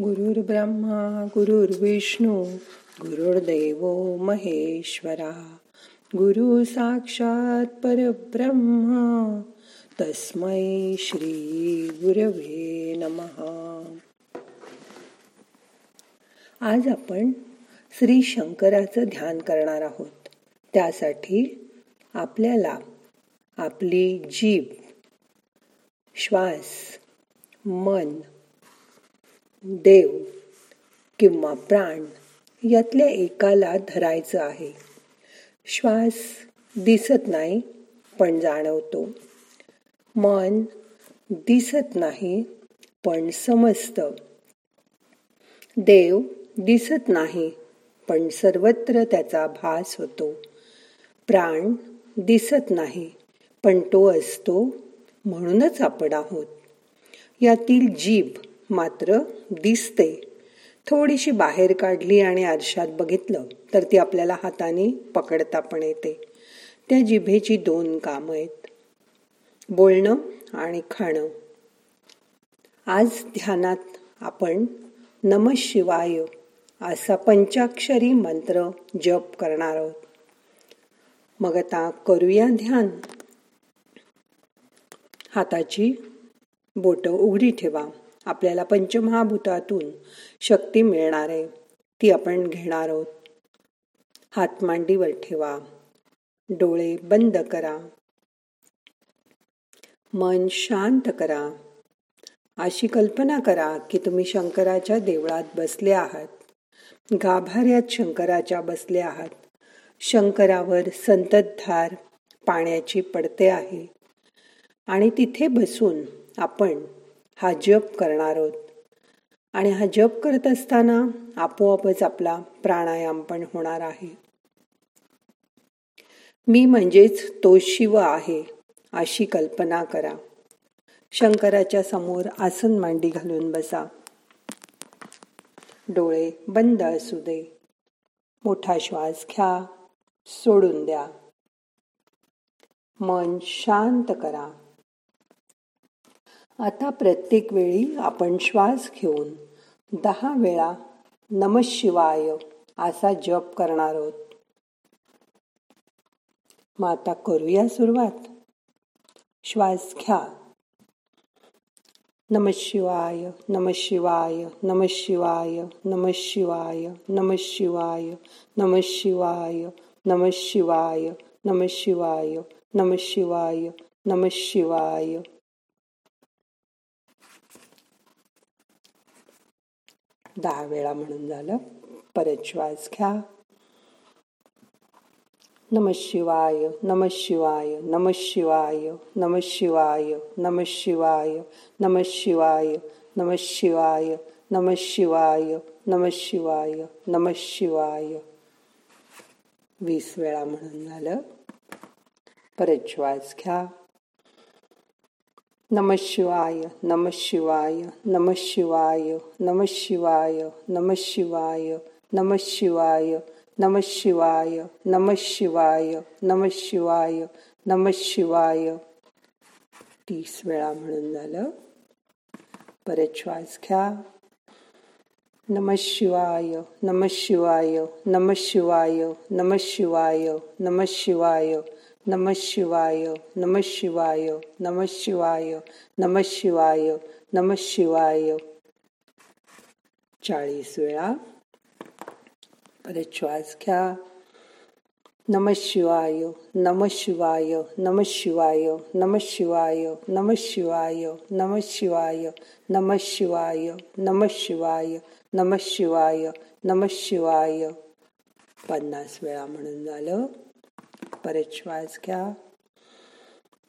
गुरुर् ब्रह्मा गुरुर्विष्णू गुरुर्देव महेश्वरा. गुरु साक्षात परब्रह्मा तस्मै श्री गुरवे नमहा आज आपण श्री शंकराचं ध्यान करणार आहोत. त्यासाठी आपल्याला आपली जीभ श्वास मन देव किंवा प्राण यातल्या एकाला धरायचं आहे. श्वास दिसत नाही पण जाणवतो. मन दिसत नाही पण समजत. देव दिसत नाही पण सर्वत्र त्याचा भास होतो. प्राण दिसत नाही पण तो असतो म्हणूनच आपण आहोत. यातील जीभ मात्र दिसते. थोडीशी बाहेर काढली आणि आरशात बघितलं तर ती आपल्याला हाताने पकडता पण येते. त्या जिभेची दोन कामं आहेत. बोलणं आणि खाणं. आज ध्यानात आपण नम शिवाय असा पंचाक्षरी मंत्र जप करणार आहोत. मग आता करूया ध्यान. हाताची बोट उघडी ठेवा. आपल्याला पंचमहाभूतातून शक्ती मिळणार आहे. ती आपण घेणार आहोत. हात मांडीवर ठेवा. डोळे बंद करा. मन शांत करा. अशी कल्पना करा की तुम्ही शंकराच्या देवळात बसले आहात. गाभाऱ्यात शंकराच्या बसले आहात. शंकरावर संततधार पाण्याची पडते आहे. आणि तिथे बसून आपण हा जप करणार आहोत. आणि हा जप करत असताना आपोआपच आपला प्राणायाम पण होणार आहे. मी म्हणजेच तो शिव आहे अशी कल्पना करा. शंकराच्या समोर आसन मांडी घालून बसा. डोळे बंद असू दे. मोठा श्वास घ्या. सोडून द्या. मन शांत करा. आता प्रत्येक वेळी आपण श्वास घेऊन दहा वेळा नम शिवाय असा जप करणार आहोत मग आता करूया सुरुवात श्वास घ्या नम शिवाय नम शिवाय नम शिवाय नम शिवाय नम शिवाय नम शिवाय नम शिवाय नम शिवाय नम शिवाय नम शिवाय दहा वेळा म्हणून झालं. परत श्वास घ्या. नम शिवाय नम शिवाय नम शिवाय नम शिवाय नम शिवाय नम शिवाय नम शिवाय नम शिवाय नम शिवाय नम शिवाय. वीस वेळा म्हणून झालं. परत श्वास घ्या. नम शिवाय नम शिवाय नम शिवाय नम शिवाय नम शिवाय नम शिवाय नम शिवाय नम शिवाय नम शिवाय नम शिवाय तीस वेळा म्हणून झालं परत श्वास घ्या नम शिवाय नम शिवाय नम शिवाय नम शिवाय नम शिवाय नम शिवाय नम शिवाय नम शिवाय नम शिवाय नम शिवाय चाळीस वेळा परत श्वास घ्या नम शिवाय नम शिवाय नम शिवाय नम शिवाय नम शिवाय नम शिवाय नम शिवाय नम शिवाय नम शिवाय नम शिवाय पन्नास वेळा म्हणून झालं परत श्वास घ्या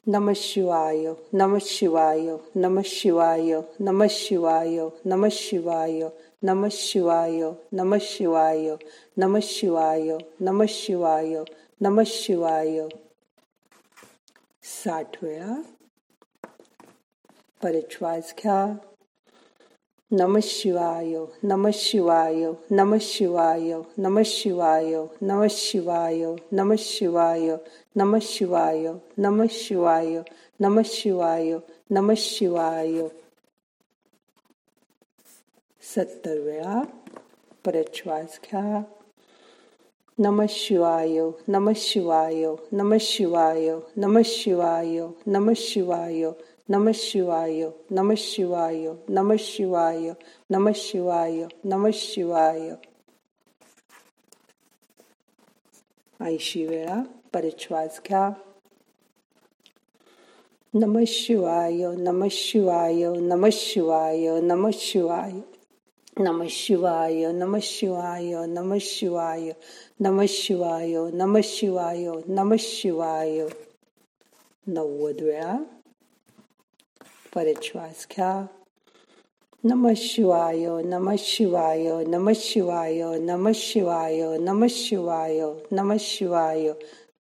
नम शिवाय नम शिवाय नम शिवाय नम शिवाय नम शिवाय नम शिवाय नम शिवाय नम शिवाय नम शिवाय नम शिवाय। साठ वेळा परत श्वास घ्या नम शिवाय नम शिवाय नम शिवाय नम शिवाय नम शिवाय नम शिवाय नम शिवाय नम शिवाय नम शिवाय नम शिवाय सत्तर वेळा परत श्वास घ्या नम शिवाय नम शिवाय नम शिवाय नम शिवाय नम शिवाय नम शिवाय नम शिवाय नम शिवाय नम शिवाय नम शिवाय ऐंशी वेळा परत श्वास घ्या नम शिवाय नम शिवाय नम शिवाय नम शिवाय नम शिवाय नम शिवाय नम शिवाय नम शिवाय नम शिवाय नम शिवाय नव्वद वेळा परत श्वास घ्या नम शिवाय नम शिवाय नम शिवाय नम शिवाय नम शिवाय नम शिवाय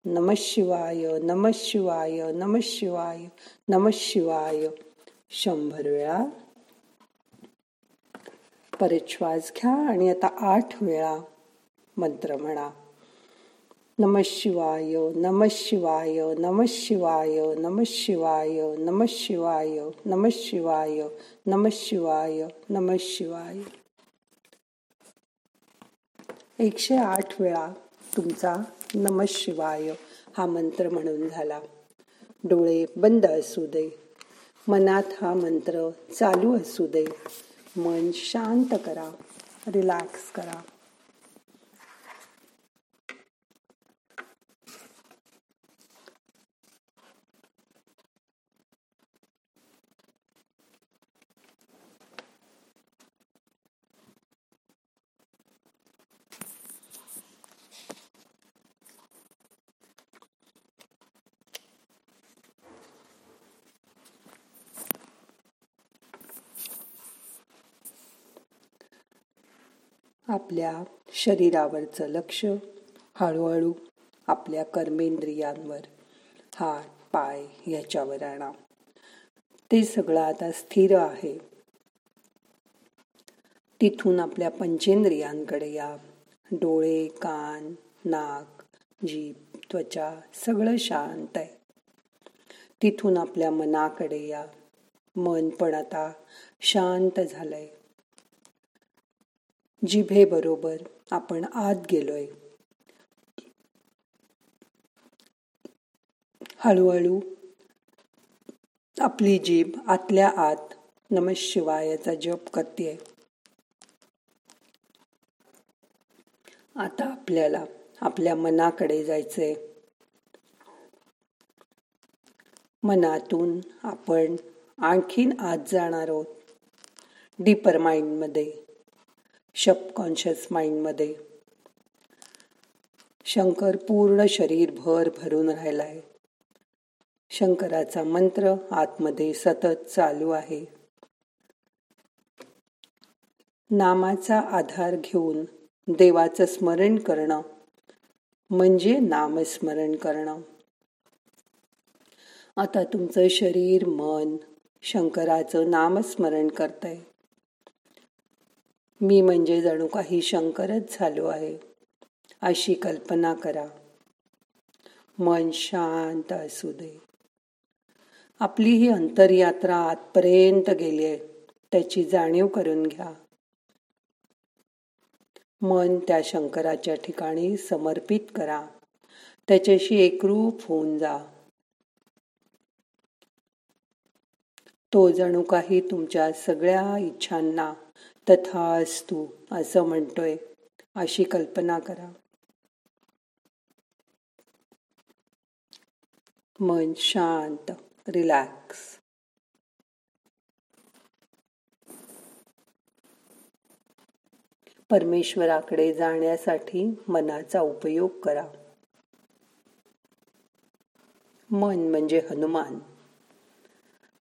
नम शिवाय नम शिवाय नम शिवाय नम शिवाय। शंभर वेळा परत श्वास घ्या आणि आता आठ वेळा मंत्र म्हणा. नम शिवाय नम शिवाय नम शिवाय नम शिवाय नम शिवाय नम शिवाय नम शिवाय नम शिवाय. एकशे आठ वेळा तुमचा नम शिवाय हा मंत्र म्हणून झाला. डोळे बंद असू दे. मनात हा मंत्र चालू असू दे. मन शांत करा. रिलॅक्स करा. आपल्या शरीरावरचं लक्ष हळूहळू आपल्या कर्मेंद्रियांवर हात पाय ह्याच्यावर आणा. ते सगळं आता स्थिर आहे. तिथून आपल्या पंचेंद्रियांकडे या. डोळे कान नाक जीभ त्वचा सगळं शांत आहे. तिथून आपल्या मनाकडे या. मन पण आता शांत झालंय. जिभे बरोबर आपण आत गेलोय. हळूहळू आपली जीभ आतल्या आत नम शिवायचा जप करते. आता आपल्याला आपल्या मनाकडे जायचंय. मनातून आपण आणखीन आत जाणार आहोत. डीपर माइंडमध्ये सबकॉन्शियस माइंडमध्ये शंकर पूर्ण शरीर भर भरून राहिलाय. शंकराचा मंत्र आतमध्ये सतत चालू आहे. नामाचा आधार घेऊन देवाचं स्मरण करणं म्हणजे नामस्मरण करणं. आता तुमचं शरीर मन शंकराचं नामस्मरण करतंय. मी म्हणजे जणू काही शंकरच झालो आहे अशी कल्पना करा. मन शांत असू दे. आपली ही अंतरयात्रा आतपर्यंत गेली आहे त्याची जाणीव करून घ्या. मन त्या शंकराच्या ठिकाणी समर्पित करा. त्याच्याशी एकरूप होऊन जा. तो जणू काही तुमच्या सगळ्या इच्छांना तथास्तू असं म्हणतोय. अशी कल्पना करा. मन शांत रिलॅक्स परमेश्वराकडे जाण्यासाठी मनाचा उपयोग करा. मन म्हणजे हनुमान.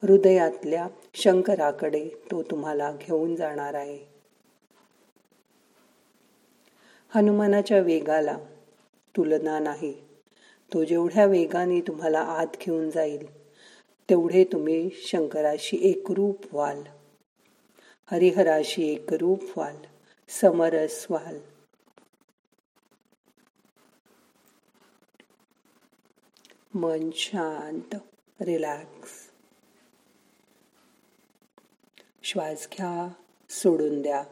हृदयातल्या शंकराकडे तो तुम्हाला घेऊन जाणार आहे. हनुमानाच्या वेगाला तुलना नाही. तो जेवढ्या वेगाने तुम्हाला आत घेऊन जाईल तेवढे तुम्ही शंकराशी एकरूप व्हाल. हरिहराशी एकरूप व्हाल समरस व्हाल. मन शांत रिलॅक्स. श्वास घ्या सोडून द्या.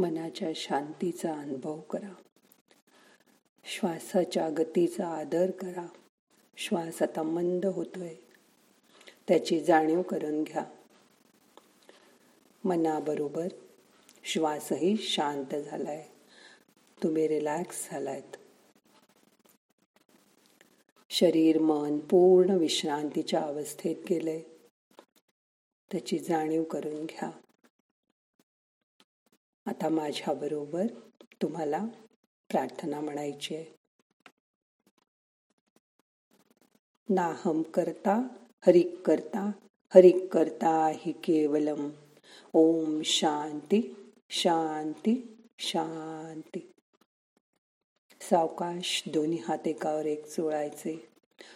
मनाच्या शांतीचा अनुभव करा. श्वासाच्या गतीचा आदर करा. श्वास आता मंद होतोय. त्याची जाणीव करून घ्या. मनाबरोबर श्वासही शांत झालाय. तुम्ही रिलॅक्स झालायत. शरीर मन पूर्ण विश्रांतीच्या अवस्थेत गेले त्याची जाणीव करून घ्या. आता माझ्याबरोबर तुम्हाला प्रार्थना म्हणायची आहे. नाहम करता हरिक करता हरिक करता हि केवलम। ओम शांती शांती शांती। सावकाश दोन्ही हात एकावर एक चोळायचे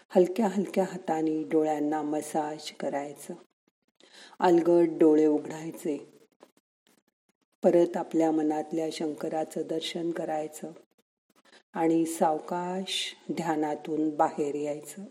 हलक्या हलक्या हाताने डोळ्यांना मसाज करायचं. अलगट डोळे उघडायचे. परत आपल्या मनातल्या शंकराचं दर्शन करायचं आणि सावकाश ध्यानातून बाहेर यायचं.